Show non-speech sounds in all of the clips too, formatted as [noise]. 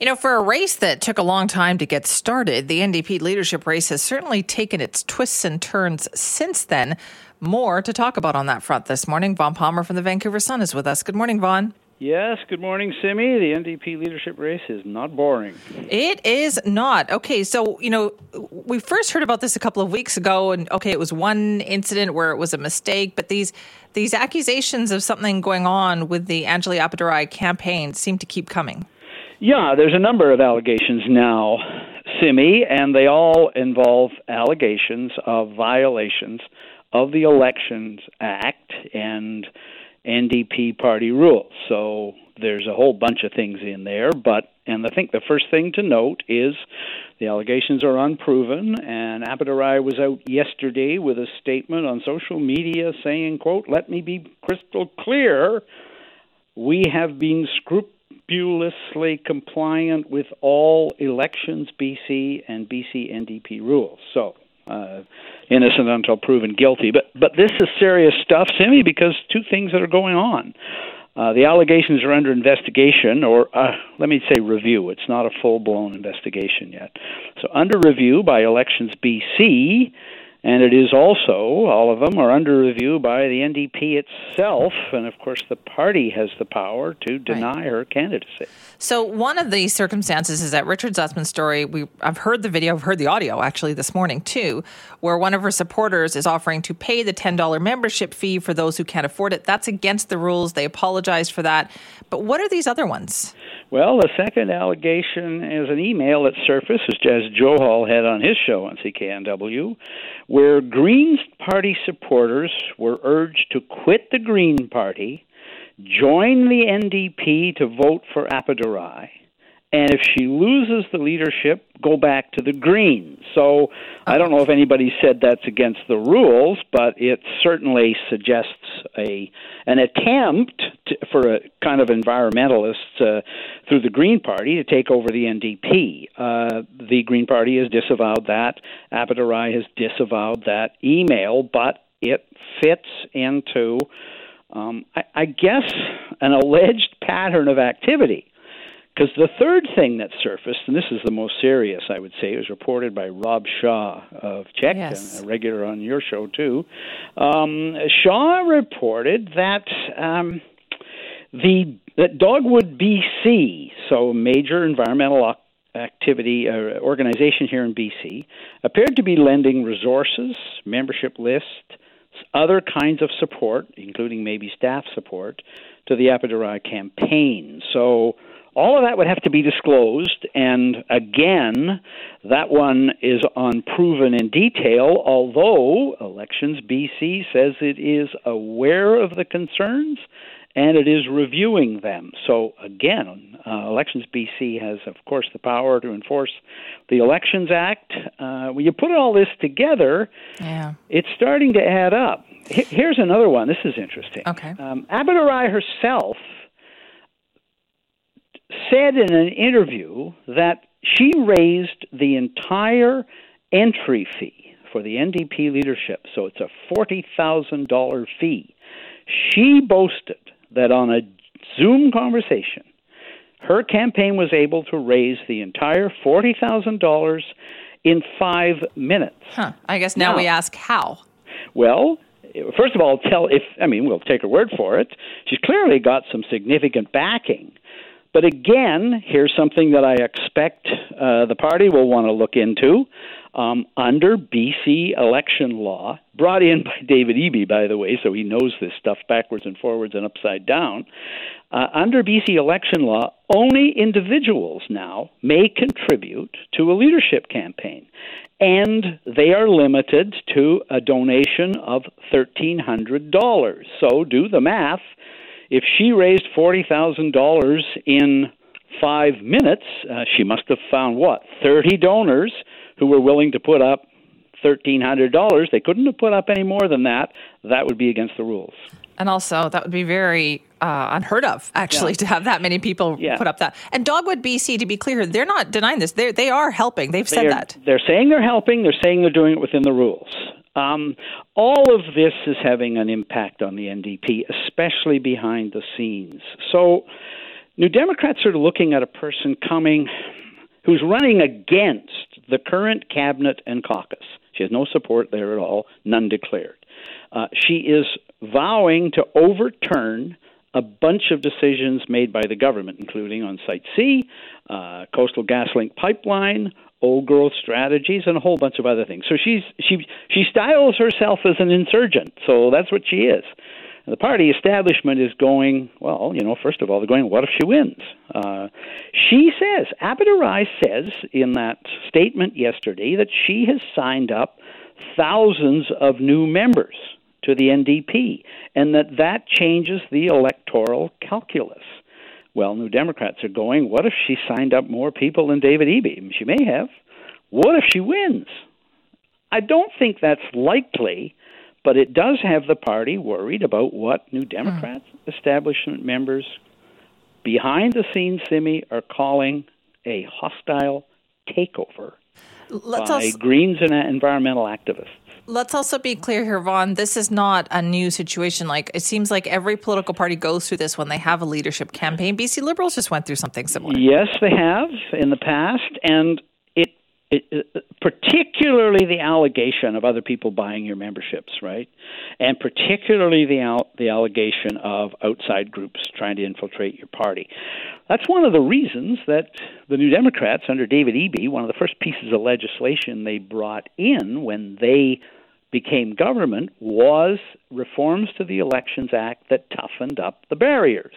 You know, for a race that took a long time to get started, the NDP leadership race has certainly taken its twists and turns since then. More to talk about on that front this morning. Vaughn Palmer from the Vancouver Sun is with us. Good morning, Vaughn. Yes, good morning, Simi. The NDP leadership race is not boring. It is not. Okay, so, you know, we first heard about this a couple of weeks ago and okay, it was one incident where it was a mistake, but these these accusations of something going on with the Anjali Appadurai campaign seem to keep coming. Yeah, there's a number of allegations now, Simi, and they all involve allegations of violations of the Elections Act and NDP party rules. So there's a whole bunch of things in there, but and I think the first thing to note is the allegations are unproven and Appadurai was out yesterday with a statement on social media saying, quote, let me be crystal clear, we have been scrupulously scrupulously compliant with all elections BC and BC NDP rules. So, uh, innocent until proven guilty. But but this is serious stuff, Simi, because two things that are going on. Uh, the allegations are under investigation, or uh, let me say review. It's not a full blown investigation yet. So, under review by Elections BC, and it is also, all of them are under review by the NDP itself. And of course, the party has the power to deny right. her candidacy. So, one of the circumstances is that Richard Zussman's story, we, I've heard the video, I've heard the audio actually this morning too, where one of her supporters is offering to pay the $10 membership fee for those who can't afford it. That's against the rules. They apologized for that. But what are these other ones? Well, the second allegation is an email that surfaced, as Johal had on his show on CKNW, where Green's Party supporters were urged to quit the Green Party, join the NDP to vote for Appadurai, and if she loses the leadership, go back to the Greens. So I don't know if anybody said that's against the rules, but it certainly suggests a an attempt to, for a kind of environmentalist uh, through the Green Party to take over the NDP. Uh, the Green Party has disavowed that. Appadurai has disavowed that email, but it fits into, um, I, I guess, an alleged pattern of activity because the third thing that surfaced, and this is the most serious, I would say, was reported by Rob Shaw of CHEK, yes. a regular on your show too. Um, Shaw reported that um, the that Dogwood BC, so a major environmental activity uh, organization here in BC, appeared to be lending resources, membership lists, other kinds of support, including maybe staff support, to the Appadurai campaign. So all of that would have to be disclosed, and again, that one is unproven in detail, although Elections BC says it is aware of the concerns and it is reviewing them. So, again, uh, Elections BC has, of course, the power to enforce the Elections Act. Uh, when you put all this together, yeah. it's starting to add up. Here's another one. This is interesting. Okay. Um, Appadurai herself said in an interview that she raised the entire entry fee for the NDP leadership, so it's a $40,000 fee. She boasted that on a Zoom conversation, her campaign was able to raise the entire $40,000 in five minutes. Huh. I guess now, now we ask how. Well, first of all, tell if I mean we'll take her word for it. She's clearly got some significant backing but again, here's something that I expect uh, the party will want to look into. Um, under BC election law, brought in by David Eby, by the way, so he knows this stuff backwards and forwards and upside down. Uh, under BC election law, only individuals now may contribute to a leadership campaign, and they are limited to a donation of $1,300. So do the math if she raised forty thousand dollars in five minutes, uh, she must have found what thirty donors who were willing to put up thirteen hundred dollars. They couldn't have put up any more than that. That would be against the rules. And also, that would be very uh, unheard of, actually, yeah. to have that many people yeah. put up that. And Dogwood BC, to be clear, they're not denying this. They they are helping. They've said are, that. They're saying they're helping. They're saying they're doing it within the rules. Um, all of this is having an impact on the NDP, especially behind the scenes. So New Democrats are looking at a person coming who's running against the current cabinet and caucus. She has no support there at all, none declared. Uh, she is vowing to overturn a bunch of decisions made by the government, including on Site C, uh, Coastal GasLink pipeline, old growth strategies, and a whole bunch of other things. So she's she she styles herself as an insurgent. So that's what she is. The party establishment is going, well, you know, first of all, they're going, what if she wins? Uh, she says, Appadurai says in that statement yesterday that she has signed up thousands of new members to the NDP, and that that changes the electoral calculus. Well, New Democrats are going, what if she signed up more people than David Eby? She may have. What if she wins? I don't think that's likely, but it does have the party worried about what New Democrats mm. establishment members behind the scenes, Simi, are calling a hostile takeover Let's by also- Greens and environmental activists. Let's also be clear here, Vaughn. This is not a new situation. Like it seems like every political party goes through this when they have a leadership campaign. BC Liberals just went through something similar. Yes, they have in the past, and it, it, particularly the allegation of other people buying your memberships, right? And particularly the the allegation of outside groups trying to infiltrate your party. That's one of the reasons that the New Democrats under David Eby, one of the first pieces of legislation they brought in when they became government was reforms to the Elections Act that toughened up the barriers,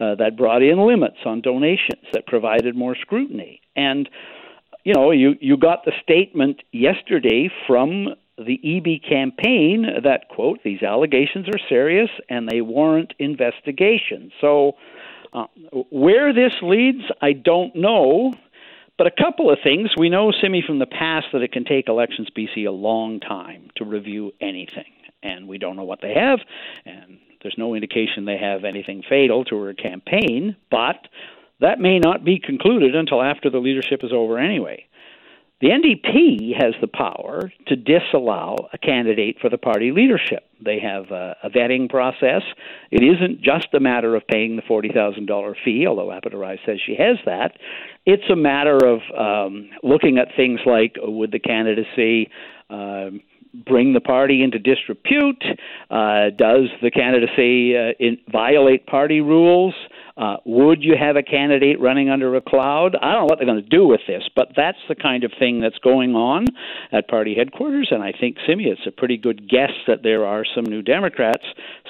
uh, that brought in limits on donations, that provided more scrutiny. And, you know, you, you got the statement yesterday from the Eby campaign that, quote, these allegations are serious and they warrant investigation. So, uh, where this leads, I don't know. But a couple of things. We know, Simi, from the past that it can take elections BC a long time to review anything. And we don't know what they have. And there's no indication they have anything fatal to her campaign. But that may not be concluded until after the leadership is over anyway. The NDP has the power to disallow a candidate for the party leadership. They have a, a vetting process. It isn't just a matter of paying the $40,000 fee, although Appadurai says she has that. It's a matter of um, looking at things like would the candidacy uh, bring the party into disrepute? Uh, does the candidacy uh, in, violate party rules? Uh, would you have a candidate running under a cloud? I don't know what they're going to do with this, but that's the kind of thing that's going on at party headquarters. And I think, Simi, it's a pretty good guess that there are some new Democrats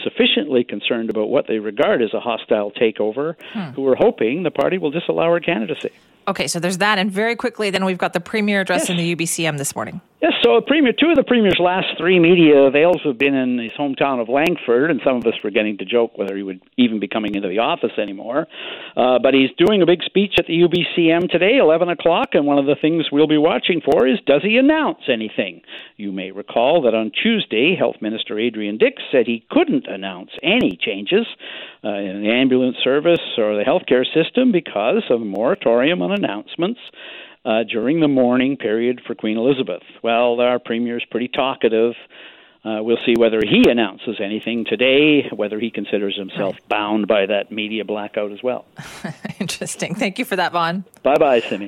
sufficiently concerned about what they regard as a hostile takeover hmm. who are hoping the party will disallow her candidacy. Okay, so there's that, and very quickly, then we've got the premier addressing yes. the UBCM this morning. Yes, so premier, two of the premier's last three media avails have been in his hometown of Langford, and some of us were getting to joke whether he would even be coming into the office anymore. Uh, but he's doing a big speech at the UBCM today, 11 o'clock, and one of the things we'll be watching for is does he announce anything? You may recall that on Tuesday, Health Minister Adrian Dix said he couldn't announce any changes uh, in the ambulance service or the healthcare system because of a moratorium on announcements uh, during the mourning period for Queen Elizabeth. Well, our premier is pretty talkative. Uh, we'll see whether he announces anything today, whether he considers himself right. bound by that media blackout as well. [laughs] Interesting. Thank you for that, Vaughn. Bye bye, Simi.